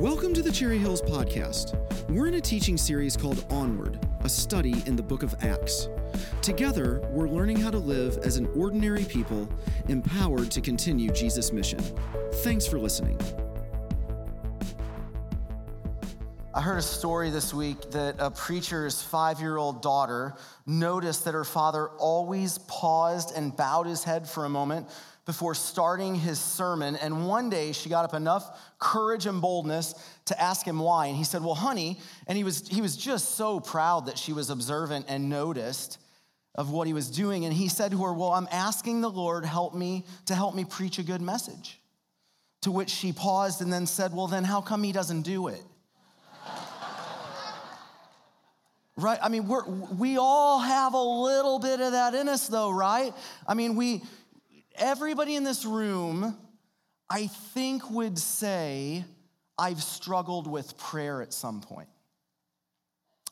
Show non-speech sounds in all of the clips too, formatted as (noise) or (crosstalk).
Welcome to the Cherry Hills Podcast. We're in a teaching series called Onward, a study in the book of Acts. Together, we're learning how to live as an ordinary people, empowered to continue Jesus' mission. Thanks for listening. I heard a story this week that a preacher's five year old daughter noticed that her father always paused and bowed his head for a moment before starting his sermon. And one day she got up enough courage and boldness to ask him why. And he said, Well, honey, and he was, he was just so proud that she was observant and noticed of what he was doing. And he said to her, Well, I'm asking the Lord help me to help me preach a good message. To which she paused and then said, Well, then how come he doesn't do it? (laughs) right? I mean, we're, we all have a little bit of that in us, though, right? I mean, we, everybody in this room, I think, would say, I've struggled with prayer at some point.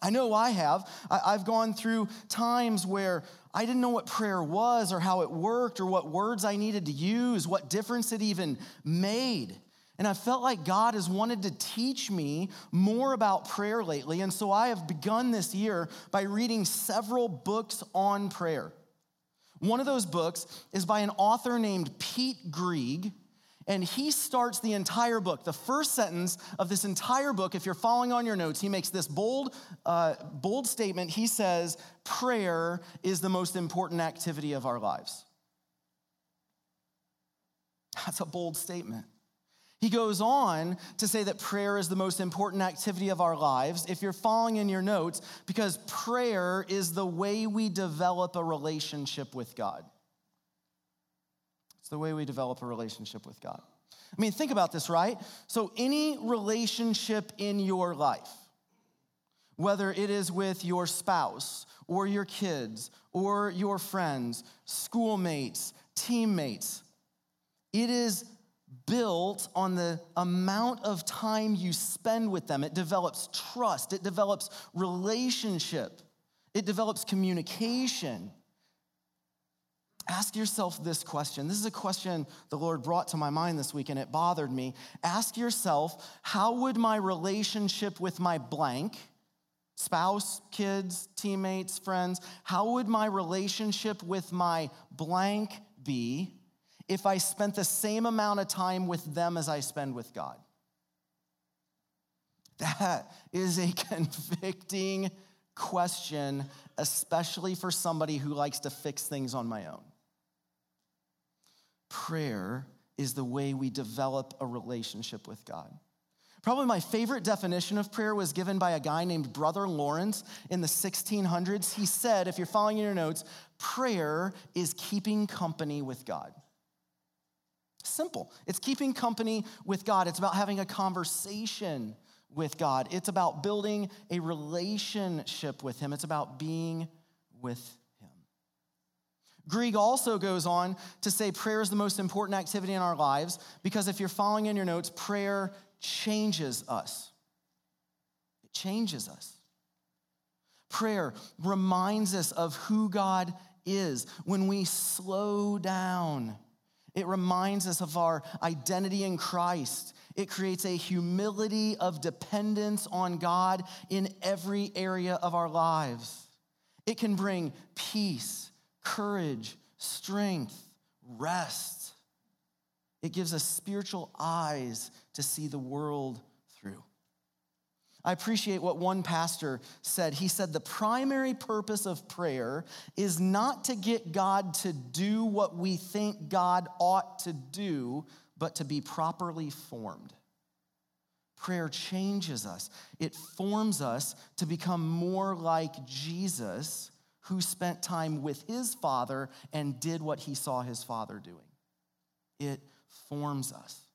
I know I have. I've gone through times where I didn't know what prayer was or how it worked or what words I needed to use, what difference it even made. And I felt like God has wanted to teach me more about prayer lately. And so I have begun this year by reading several books on prayer. One of those books is by an author named Pete Greig, and he starts the entire book. The first sentence of this entire book, if you're following on your notes, he makes this bold, uh, bold statement. He says, Prayer is the most important activity of our lives. That's a bold statement. He goes on to say that prayer is the most important activity of our lives. If you're following in your notes, because prayer is the way we develop a relationship with God. It's the way we develop a relationship with God. I mean, think about this, right? So, any relationship in your life, whether it is with your spouse or your kids or your friends, schoolmates, teammates, it is built on the amount of time you spend with them. It develops trust, it develops relationship, it develops communication. Ask yourself this question. This is a question the Lord brought to my mind this week and it bothered me. Ask yourself, how would my relationship with my blank, spouse, kids, teammates, friends, how would my relationship with my blank be if I spent the same amount of time with them as I spend with God? That is a (laughs) convicting question, especially for somebody who likes to fix things on my own. Prayer is the way we develop a relationship with God. Probably my favorite definition of prayer was given by a guy named Brother Lawrence in the 1600s. He said, if you're following your notes, prayer is keeping company with God. Simple. It's keeping company with God. It's about having a conversation with God. It's about building a relationship with Him. It's about being with Him. Greig also goes on to say prayer is the most important activity in our lives because if you're following in your notes, prayer changes us. It changes us. Prayer reminds us of who God is. When we slow down, it reminds us of our identity in Christ. It creates a humility of dependence on God in every area of our lives. It can bring peace, courage, strength, rest. It gives us spiritual eyes to see the world. I appreciate what one pastor said. He said, The primary purpose of prayer is not to get God to do what we think God ought to do, but to be properly formed. Prayer changes us, it forms us to become more like Jesus, who spent time with his Father and did what he saw his Father doing. It forms us.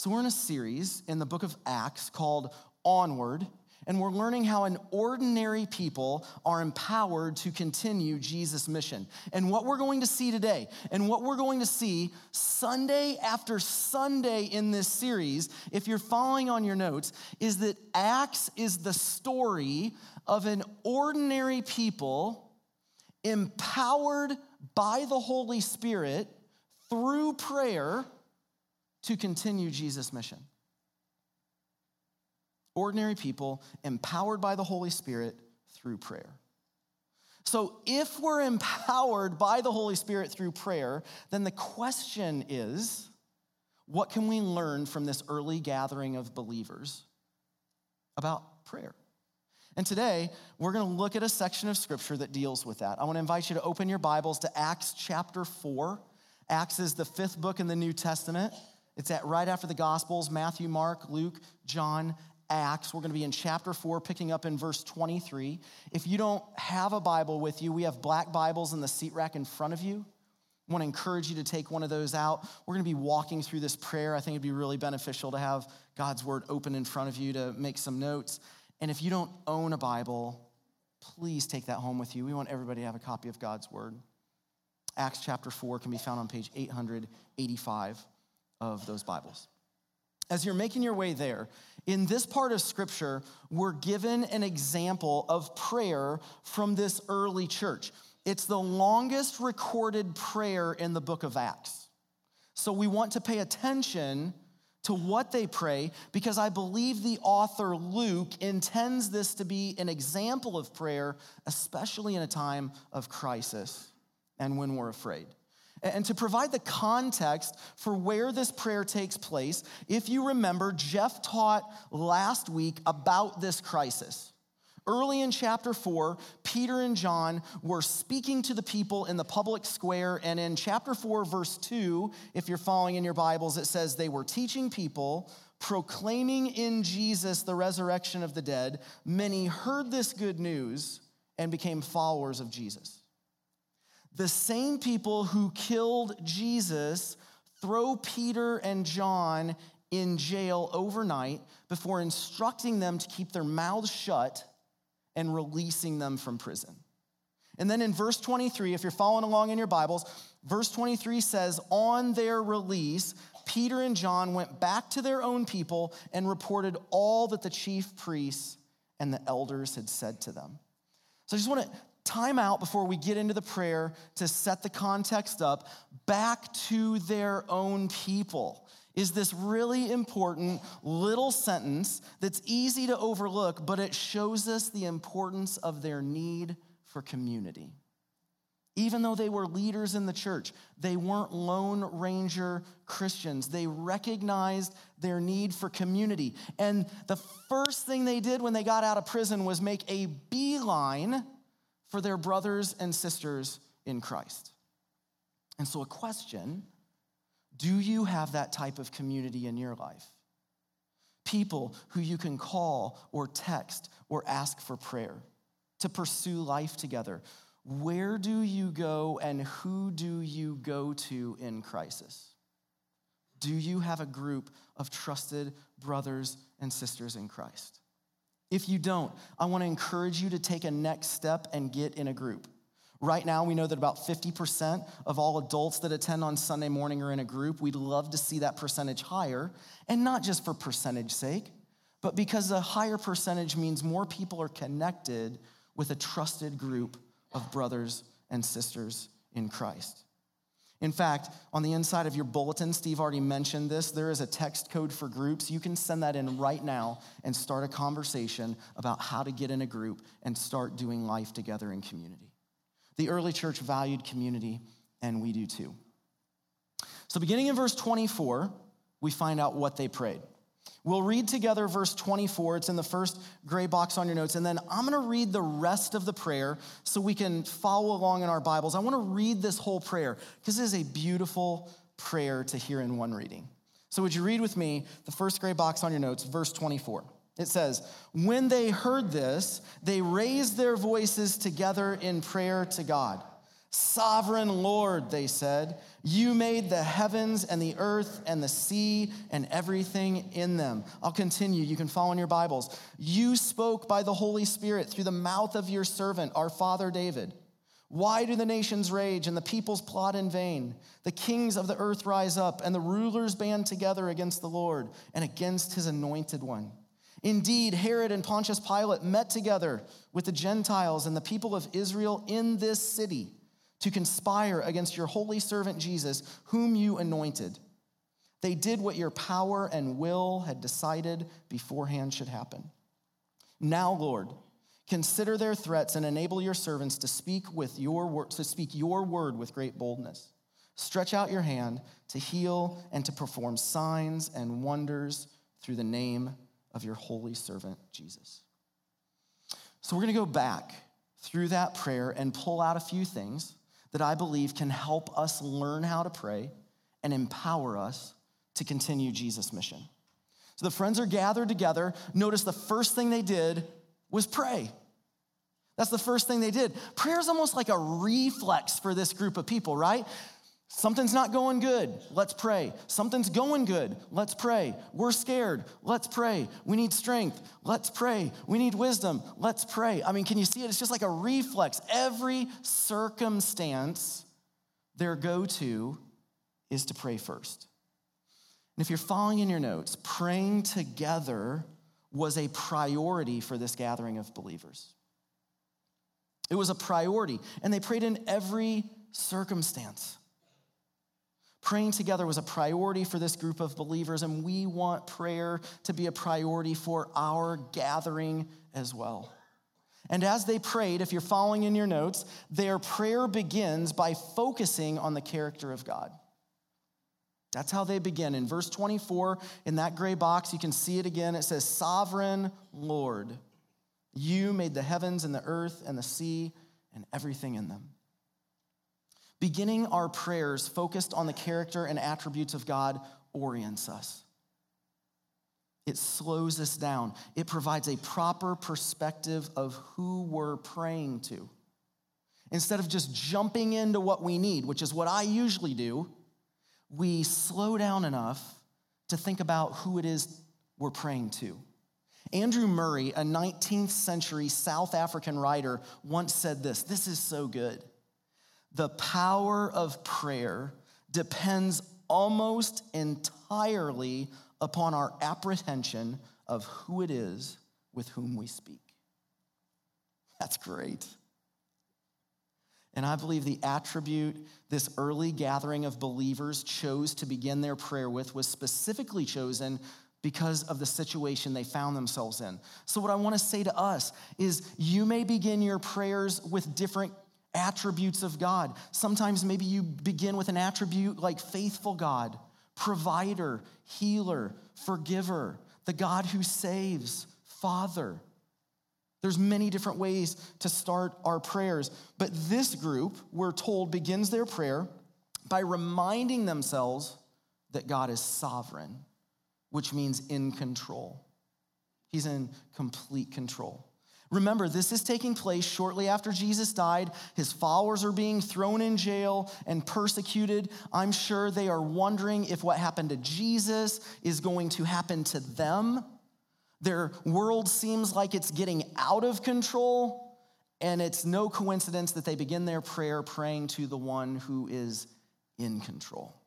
So, we're in a series in the book of Acts called Onward, and we're learning how an ordinary people are empowered to continue Jesus' mission. And what we're going to see today, and what we're going to see Sunday after Sunday in this series, if you're following on your notes, is that Acts is the story of an ordinary people empowered by the Holy Spirit through prayer to continue Jesus' mission. ordinary people empowered by the Holy Spirit through prayer. So, if we're empowered by the Holy Spirit through prayer, then the question is what can we learn from this early gathering of believers about prayer? And today, we're going to look at a section of scripture that deals with that. I want to invite you to open your Bibles to Acts chapter 4. Acts is the fifth book in the New Testament. It's at right after the Gospels Matthew, Mark, Luke, John, Acts. We're going to be in chapter 4, picking up in verse 23. If you don't have a Bible with you, we have black Bibles in the seat rack in front of you. I want to encourage you to take one of those out. We're going to be walking through this prayer. I think it'd be really beneficial to have God's word open in front of you to make some notes. And if you don't own a Bible, please take that home with you. We want everybody to have a copy of God's word. Acts chapter 4 can be found on page 885 of those Bibles. As you're making your way there, in this part of scripture, we're given an example of prayer from this early church. It's the longest recorded prayer in the book of Acts. So we want to pay attention to what they pray because I believe the author Luke intends this to be an example of prayer, especially in a time of crisis and when we're afraid. And to provide the context for where this prayer takes place, if you remember, Jeff taught last week about this crisis. Early in chapter four, Peter and John were speaking to the people in the public square. And in chapter four, verse two, if you're following in your Bibles, it says they were teaching people, proclaiming in Jesus the resurrection of the dead. Many heard this good news and became followers of Jesus. The same people who killed Jesus throw Peter and John in jail overnight before instructing them to keep their mouths shut and releasing them from prison. And then in verse 23, if you're following along in your Bibles, verse 23 says, On their release, Peter and John went back to their own people and reported all that the chief priests and the elders had said to them. So I just want to time out before we get into the prayer to set the context up back to their own people is this really important little sentence that's easy to overlook, but it shows us the importance of their need for community. Even though they were leaders in the church, they weren't Lone Ranger Christians. They recognized their need for community. And the first thing they did when they got out of prison was make a beeline for their brothers and sisters in Christ. And so, a question do you have that type of community in your life? People who you can call or text or ask for prayer to pursue life together. Where do you go and who do you go to in crisis? Do you have a group of trusted brothers and sisters in Christ? If you don't, I want to encourage you to take a next step and get in a group. Right now, we know that about 50% of all adults that attend on Sunday morning are in a group. We'd love to see that percentage higher, and not just for percentage sake, but because a higher percentage means more people are connected with a trusted group of brothers and sisters in Christ. In fact, on the inside of your bulletin, Steve already mentioned this, there is a text code for groups. You can send that in right now and start a conversation about how to get in a group and start doing life together in community. The early church valued community, and we do too. So, beginning in verse 24, we find out what they prayed. We'll read together verse 24. It's in the first gray box on your notes. And then I'm going to read the rest of the prayer so we can follow along in our Bibles. I want to read this whole prayer because it is a beautiful prayer to hear in one reading. So, would you read with me the first gray box on your notes, verse 24? It says, When they heard this, they raised their voices together in prayer to God. Sovereign Lord, they said, you made the heavens and the earth and the sea and everything in them. I'll continue. You can follow in your Bibles. You spoke by the Holy Spirit through the mouth of your servant, our father David. Why do the nations rage and the peoples plot in vain? The kings of the earth rise up and the rulers band together against the Lord and against his anointed one. Indeed, Herod and Pontius Pilate met together with the Gentiles and the people of Israel in this city to conspire against your holy servant Jesus, whom you anointed. They did what your power and will had decided beforehand should happen. Now, Lord, consider their threats and enable your servants to speak with your to speak your word with great boldness. Stretch out your hand to heal and to perform signs and wonders through the name of your holy servant Jesus. So we're going to go back through that prayer and pull out a few things that I believe can help us learn how to pray and empower us to continue Jesus' mission. So the friends are gathered together. Notice the first thing they did was pray. That's the first thing they did. Prayer is almost like a reflex for this group of people, right? Something's not going good. Let's pray. Something's going good. Let's pray. We're scared. Let's pray. We need strength. Let's pray. We need wisdom. Let's pray. I mean, can you see it? It's just like a reflex. Every circumstance, their go to is to pray first. And if you're following in your notes, praying together was a priority for this gathering of believers. It was a priority, and they prayed in every circumstance. Praying together was a priority for this group of believers, and we want prayer to be a priority for our gathering as well. And as they prayed, if you're following in your notes, their prayer begins by focusing on the character of God. That's how they begin. In verse 24, in that gray box, you can see it again. It says, Sovereign Lord, you made the heavens and the earth and the sea and everything in them. Beginning our prayers focused on the character and attributes of God orients us. It slows us down. It provides a proper perspective of who we're praying to. Instead of just jumping into what we need, which is what I usually do, we slow down enough to think about who it is we're praying to. Andrew Murray, a 19th century South African writer, once said this this is so good. The power of prayer depends almost entirely upon our apprehension of who it is with whom we speak. That's great. And I believe the attribute this early gathering of believers chose to begin their prayer with was specifically chosen because of the situation they found themselves in. So, what I want to say to us is you may begin your prayers with different attributes of God. Sometimes maybe you begin with an attribute like faithful God, provider, healer, forgiver, the God who saves, Father. There's many different ways to start our prayers, but this group, we're told, begins their prayer by reminding themselves that God is sovereign, which means in control. He's in complete control. Remember, this is taking place shortly after Jesus died. His followers are being thrown in jail and persecuted. I'm sure they are wondering if what happened to Jesus is going to happen to them. Their world seems like it's getting out of control, and it's no coincidence that they begin their prayer praying to the one who is in control.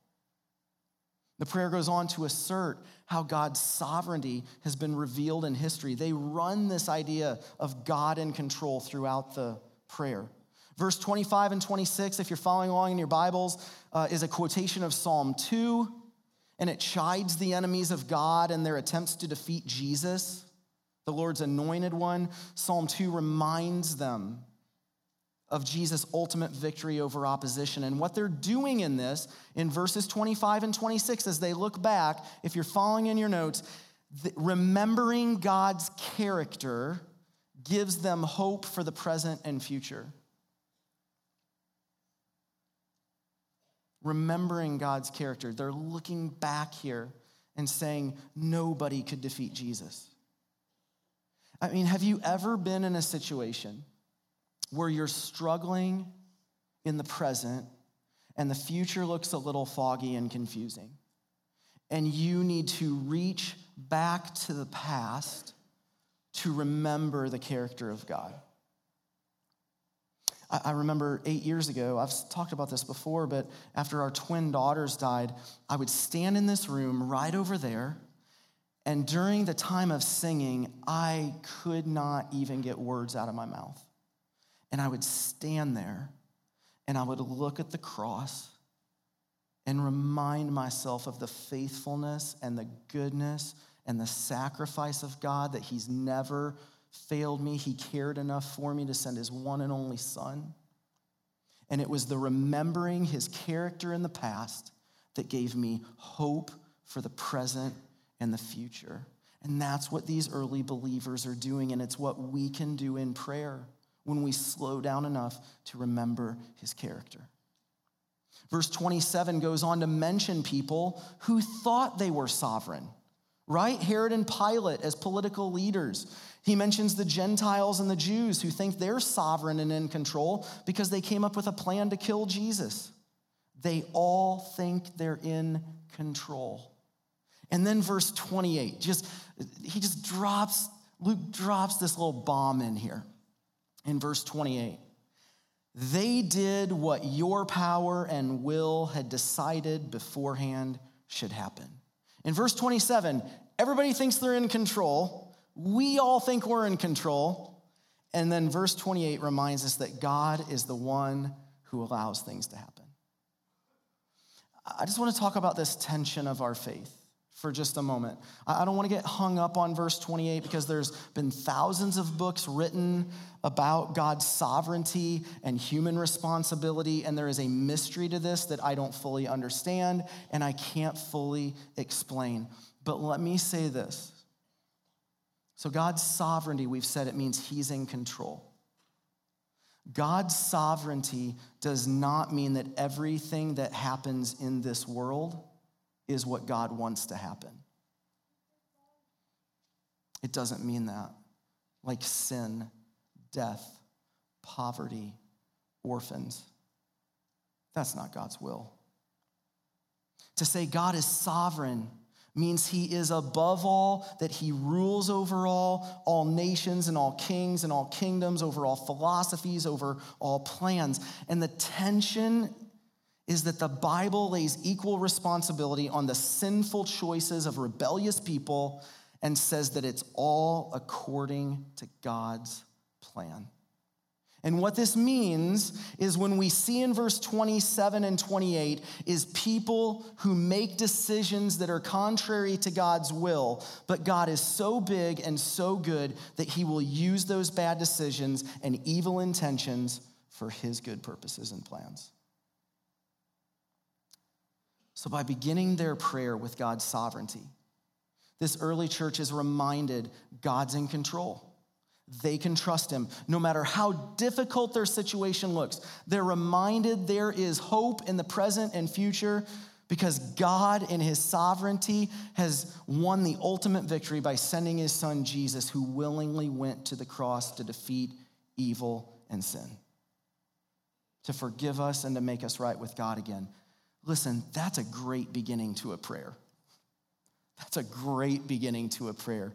The prayer goes on to assert how God's sovereignty has been revealed in history. They run this idea of God in control throughout the prayer. Verse 25 and 26, if you're following along in your Bibles, uh, is a quotation of Psalm 2 and it chides the enemies of God and their attempts to defeat Jesus, the Lord's anointed one. Psalm 2 reminds them of Jesus' ultimate victory over opposition. And what they're doing in this, in verses 25 and 26, as they look back, if you're following in your notes, remembering God's character gives them hope for the present and future. remembering God's character. They're looking back here and saying, nobody could defeat Jesus. I mean, have you ever been in a situation where you're struggling in the present and the future looks a little foggy and confusing? And you need to reach back to the past to remember the character of God. I remember eight years ago, I've talked about this before, but after our twin daughters died, I would stand in this room right over there. And during the time of singing, I could not even get words out of my mouth. And I would stand there and I would look at the cross and remind myself of the faithfulness and the goodness and the sacrifice of God, that He's never failed me. He cared enough for me to send His one and only Son. And it was the remembering His character in the past that gave me hope for the present and the future. And that's what these early believers are doing, and it's what we can do in prayer when we slow down enough to remember His character. Verse 27 goes on to mention people who thought they were sovereign, right? Herod and Pilate as political leaders. He mentions the Gentiles and the Jews who think they're sovereign and in control because they came up with a plan to kill Jesus. They all think they're in control. And then verse 28, just he just drops, Luke drops this little bomb in here in verse 28. They did what your power and will had decided beforehand should happen. In verse 27, everybody thinks they're in control. We all think we're in control. And then verse 28 reminds us that God is the one who allows things to happen. I just want to talk about this tension of our faith for just a moment. I don't want to get hung up on verse 28 because there's been thousands of books written about God's sovereignty and human responsibility, and there is a mystery to this that I don't fully understand and I can't fully explain. But let me say this. So, God's sovereignty, we've said it means He's in control. God's sovereignty does not mean that everything that happens in this world is what God wants to happen. It doesn't mean that. Like sin, death, poverty, orphans. That's not God's will. To say God is sovereign means he is above all, that he rules over all, all nations and all kings and all kingdoms, over all philosophies, over all plans. And the tension is that the Bible lays equal responsibility on the sinful choices of rebellious people and says that it's all according to God's plan. And what this means is when we see in verse 27 and 28 is people who make decisions that are contrary to God's will, but God is so big and so good that he will use those bad decisions and evil intentions for his good purposes and plans. So, by beginning their prayer with God's sovereignty, this early church is reminded God's in control. They can trust him no matter how difficult their situation looks. They're reminded there is hope in the present and future because God, in his sovereignty, has won the ultimate victory by sending his son Jesus, who willingly went to the cross to defeat evil and sin, to forgive us and to make us right with God again. Listen, that's a great beginning to a prayer. That's a great beginning to a prayer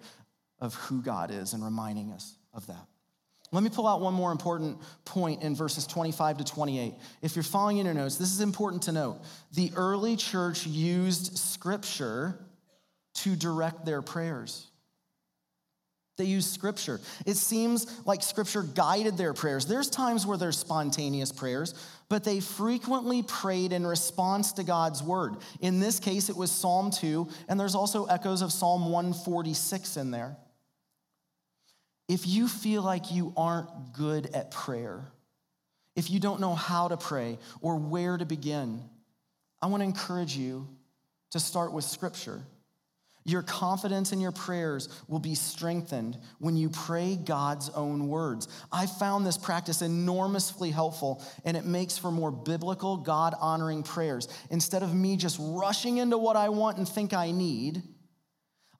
of who God is and reminding us of that. Let me pull out one more important point in verses 25 to 28. If you're following in your notes, this is important to note. The early church used scripture to direct their prayers. They used scripture. It seems like scripture guided their prayers. There's times where there's spontaneous prayers, but they frequently prayed in response to God's word. In this case, it was Psalm 2, and there's also echoes of Psalm 146 in there. If you feel like you aren't good at prayer, if you don't know how to pray or where to begin, I want to encourage you to start with scripture. Your confidence in your prayers will be strengthened when you pray God's own words. I found this practice enormously helpful, and it makes for more biblical, God honoring prayers. Instead of me just rushing into what I want and think I need,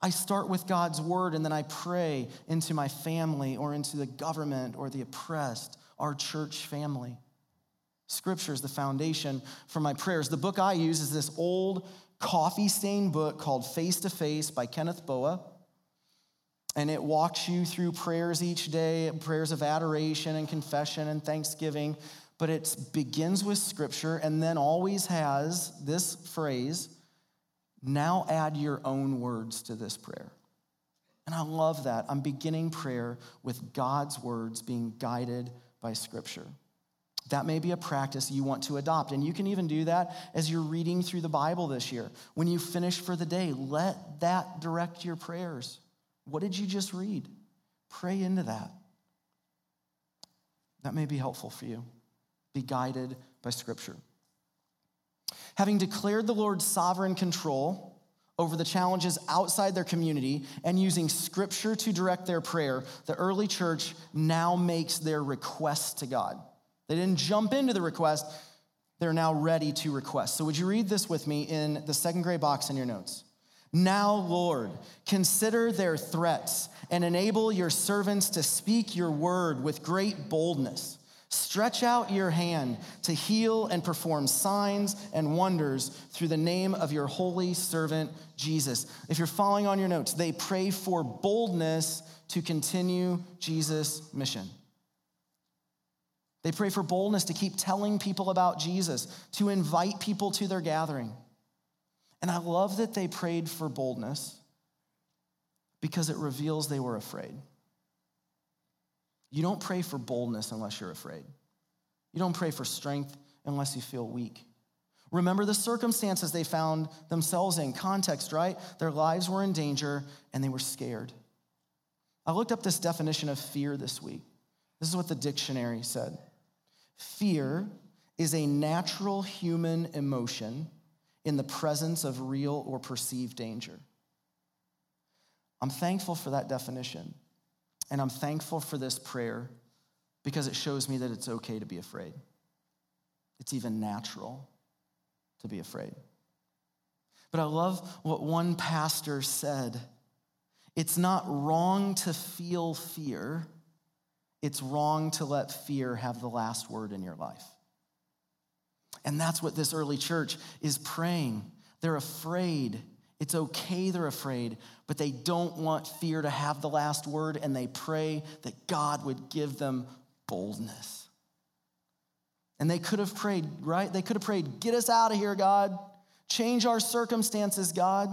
I start with God's word and then I pray into my family or into the government or the oppressed, our church family. Scripture is the foundation for my prayers. The book I use is this old coffee stained book called Face to Face by Kenneth Boa. And it walks you through prayers each day, prayers of adoration and confession and thanksgiving. But it begins with scripture and then always has this phrase now add your own words to this prayer. And I love that. I'm beginning prayer with God's words being guided by scripture. That may be a practice you want to adopt. And you can even do that as you're reading through the Bible this year. When you finish for the day, let that direct your prayers. What did you just read? Pray into that. That may be helpful for you. Be guided by Scripture. Having declared the Lord's sovereign control over the challenges outside their community and using Scripture to direct their prayer, the early church now makes their request to God. They didn't jump into the request, they're now ready to request. So, would you read this with me in the second gray box in your notes? Now, Lord, consider their threats and enable your servants to speak your word with great boldness. Stretch out your hand to heal and perform signs and wonders through the name of your holy servant Jesus. If you're following on your notes, they pray for boldness to continue Jesus' mission. They pray for boldness to keep telling people about Jesus, to invite people to their gathering. And I love that they prayed for boldness because it reveals they were afraid. You don't pray for boldness unless you're afraid. You don't pray for strength unless you feel weak. Remember the circumstances they found themselves in, context, right? Their lives were in danger and they were scared. I looked up this definition of fear this week. This is what the dictionary said Fear is a natural human emotion in the presence of real or perceived danger. I'm thankful for that definition and I'm thankful for this prayer because it shows me that it's okay to be afraid. It's even natural to be afraid. But I love what one pastor said it's not wrong to feel fear, it's wrong to let fear have the last word in your life. And that's what this early church is praying. They're afraid it's okay they're afraid, but they don't want fear to have the last word, and they pray that God would give them boldness. And they could have prayed, right? They could have prayed, Get us out of here, God. Change our circumstances, God.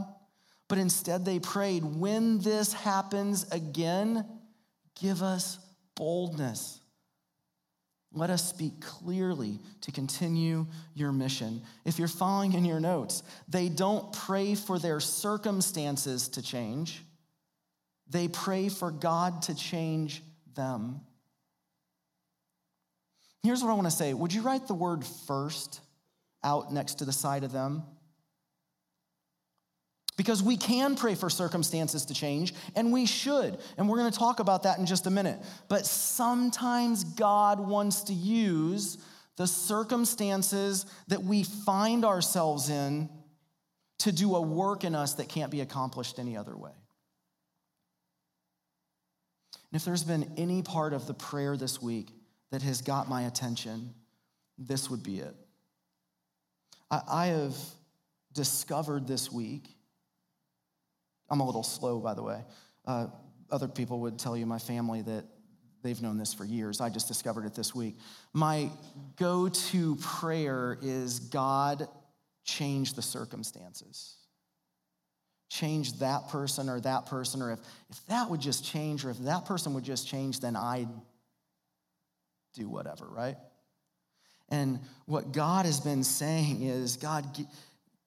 But instead, they prayed, When this happens again, give us boldness. Let us speak clearly to continue your mission. If you're following in your notes, they don't pray for their circumstances to change, they pray for God to change them. Here's what I want to say Would you write the word first out next to the side of them? Because we can pray for circumstances to change, and we should. And we're going to talk about that in just a minute. But sometimes God wants to use the circumstances that we find ourselves in to do a work in us that can't be accomplished any other way. And if there's been any part of the prayer this week that has got my attention, this would be it. I, have discovered this week I'm a little slow, by the way. Uh, other people would tell you, my family, that they've known this for years. I just discovered it this week. My go to prayer is God, change the circumstances. Change that person or that person, or if, if that would just change, or if that person would just change, then I'd do whatever, right? And what God has been saying is, God,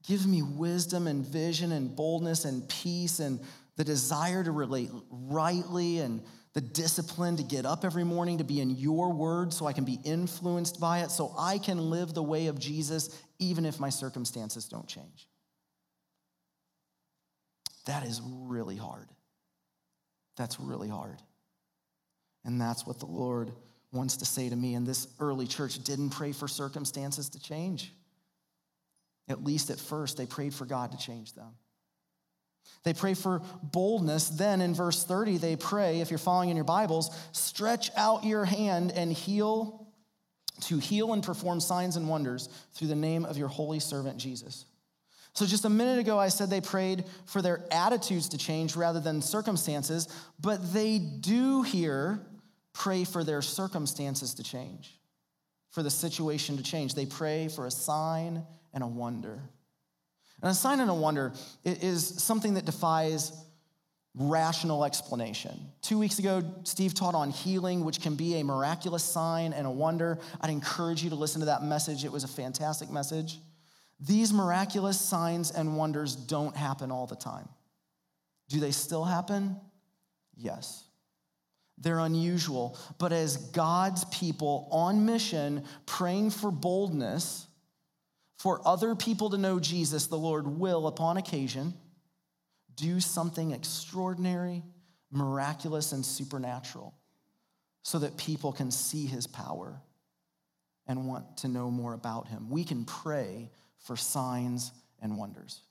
Give me wisdom and vision and boldness and peace and the desire to relate rightly and the discipline to get up every morning to be in your word so I can be influenced by it, so I can live the way of Jesus even if my circumstances don't change. That is really hard. That's really hard. And that's what the Lord wants to say to me. And this early church didn't pray for circumstances to change. At least at first, they prayed for God to change them. They pray for boldness. Then in verse 30, they pray, if you're following in your Bibles, stretch out your hand and heal, to heal and perform signs and wonders through the name of your holy servant Jesus. So, just a minute ago, I said they prayed for their attitudes to change rather than circumstances, but they do here pray for their circumstances to change, for the situation to change. They pray for a sign and a wonder. And a sign and a wonder is something that defies rational explanation. Two weeks ago, Steve taught on healing, which can be a miraculous sign and a wonder. I'd encourage you to listen to that message. It was a fantastic message. These miraculous signs and wonders don't happen all the time. Do they still happen? Yes. They're unusual, but as God's people on mission, praying for boldness for other people to know Jesus, the Lord will, upon occasion, do something extraordinary, miraculous, and supernatural so that people can see his power and want to know more about him. We can pray for signs and wonders.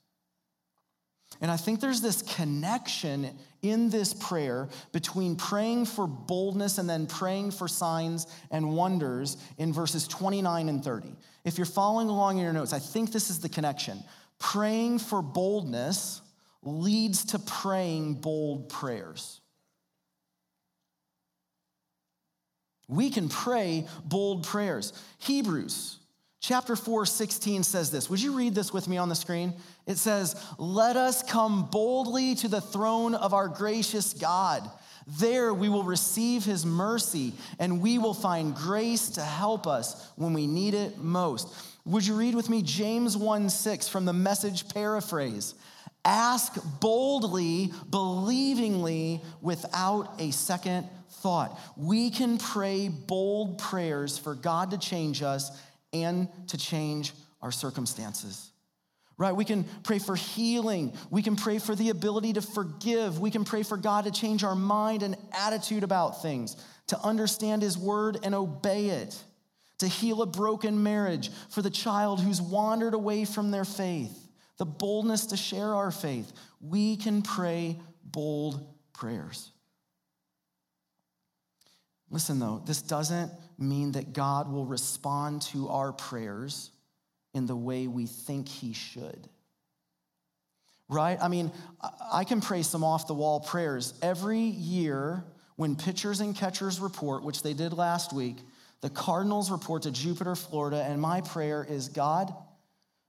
And I think there's this connection in this prayer between praying for boldness and then praying for signs and wonders in verses 29 and 30. If you're following along in your notes, I think this is the connection. Praying for boldness leads to praying bold prayers. We can pray bold prayers. Hebrews chapter 4, 16 says this. Would you read this with me on the screen? It says, Let us come boldly to the throne of our gracious God. There we will receive his mercy and we will find grace to help us when we need it most. Would you read with me James 1 6 from the message paraphrase? Ask boldly, believingly, without a second thought. We can pray bold prayers for God to change us and to change our circumstances. Right? We can pray for healing. We can pray for the ability to forgive. We can pray for God to change our mind and attitude about things, to understand His word and obey it, to heal a broken marriage, for the child who's wandered away from their faith the boldness to share our faith, we can pray bold prayers. Listen, though, this doesn't mean that God will respond to our prayers in the way we think He should. Right? I mean, I can pray some off the wall prayers. Every year, when pitchers and catchers report, which they did last week, the Cardinals report to Jupiter, Florida, and my prayer is God,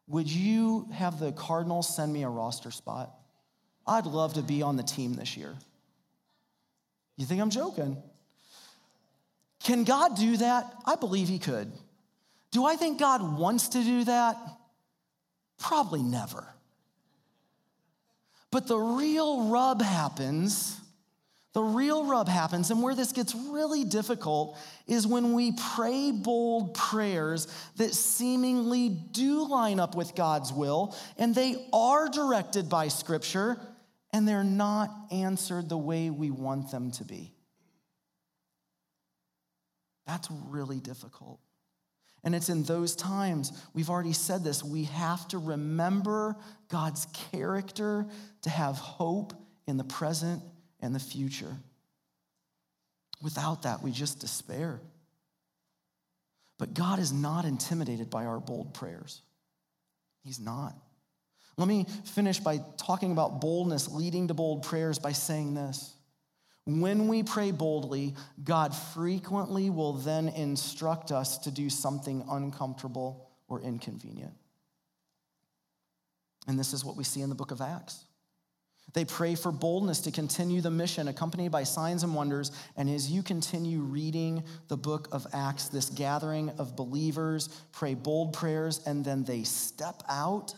would you have the Cardinals send me a roster spot? I'd love to be on the team this year. You think I'm joking? Can God do that? I believe He could. Do I think God wants to do that? Probably never. But the real rub happens the real rub happens, and where this gets really difficult is when we pray bold prayers that seemingly do line up with God's will, and they are directed by Scripture, and they're not answered the way we want them to be. That's really difficult. And it's in those times, we've already said this, we have to remember God's character to have hope in the present and the future. Without that, we just despair. But God is not intimidated by our bold prayers. He's not. Let me finish by talking about boldness leading to bold prayers by saying this. When we pray boldly, God frequently will then instruct us to do something uncomfortable or inconvenient. And this is what we see in the book of Acts. They pray for boldness to continue the mission, accompanied by signs and wonders. And as you continue reading the book of Acts, this gathering of believers pray bold prayers, and then they step out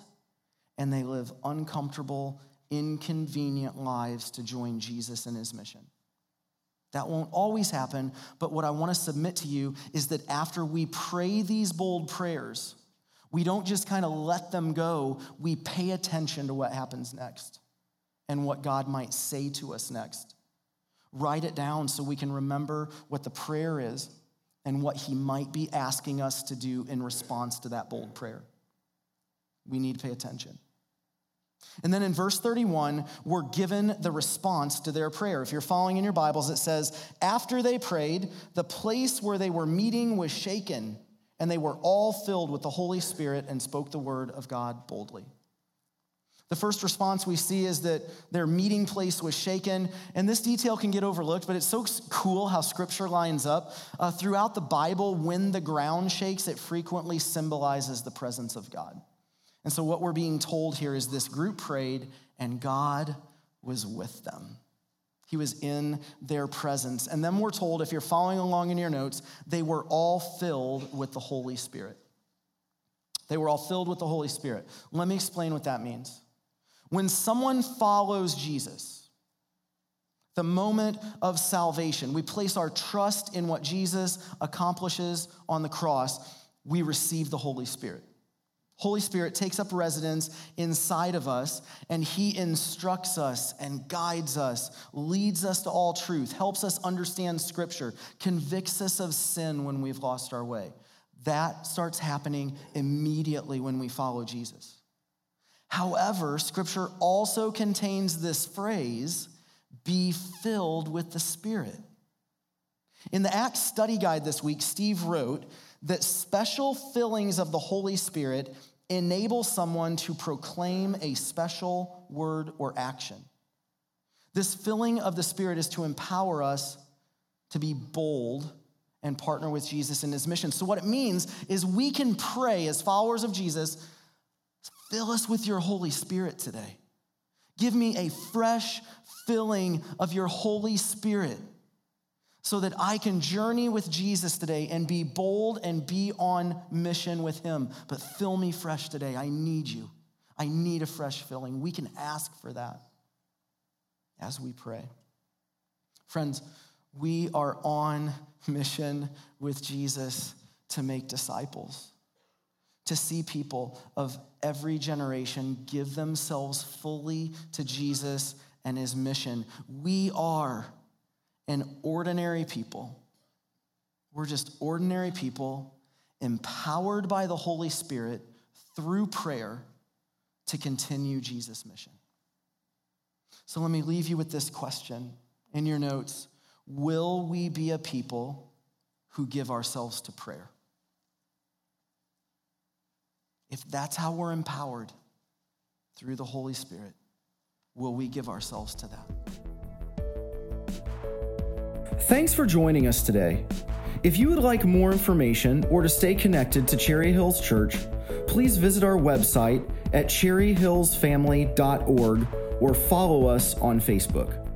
and they live uncomfortable, inconvenient lives to join Jesus in his mission. That won't always happen, but what I want to submit to you is that after we pray these bold prayers, we don't just kind of let them go, we pay attention to what happens next and what God might say to us next. Write it down so we can remember what the prayer is and what He might be asking us to do in response to that bold prayer. We need to pay attention. And then in verse 31, we're given the response to their prayer. If you're following in your Bibles, it says, After they prayed, the place where they were meeting was shaken, and they were all filled with the Holy Spirit and spoke the word of God boldly. The first response we see is that their meeting place was shaken. And this detail can get overlooked, but it's so cool how scripture lines up. Uh, throughout the Bible, when the ground shakes, it frequently symbolizes the presence of God. And so, what we're being told here is this group prayed, and God was with them. He was in their presence. And then we're told, if you're following along in your notes, they were all filled with the Holy Spirit. They were all filled with the Holy Spirit. Let me explain what that means. When someone follows Jesus, the moment of salvation, we place our trust in what Jesus accomplishes on the cross, we receive the Holy Spirit. Holy Spirit takes up residence inside of us and he instructs us and guides us, leads us to all truth, helps us understand scripture, convicts us of sin when we've lost our way. That starts happening immediately when we follow Jesus. However, scripture also contains this phrase be filled with the Spirit. In the Acts study guide this week, Steve wrote that special fillings of the Holy Spirit enable someone to proclaim a special word or action. This filling of the Spirit is to empower us to be bold and partner with Jesus in his mission. So, what it means is we can pray as followers of Jesus fill us with your Holy Spirit today. Give me a fresh filling of your Holy Spirit so that I can journey with Jesus today and be bold and be on mission with him. But fill me fresh today. I need you. I need a fresh filling. We can ask for that as we pray. Friends, we are on mission with Jesus to make disciples, to see people of every generation give themselves fully to Jesus and his mission. We are an ordinary people. We're just ordinary people empowered by the Holy Spirit through prayer to continue Jesus' mission. So let me leave you with this question in your notes Will we be a people who give ourselves to prayer? If that's how we're empowered through the Holy Spirit, will we give ourselves to that? Thanks for joining us today. If you would like more information or to stay connected to Cherry Hills Church, please visit our website at cherryhillsfamily.org or follow us on Facebook.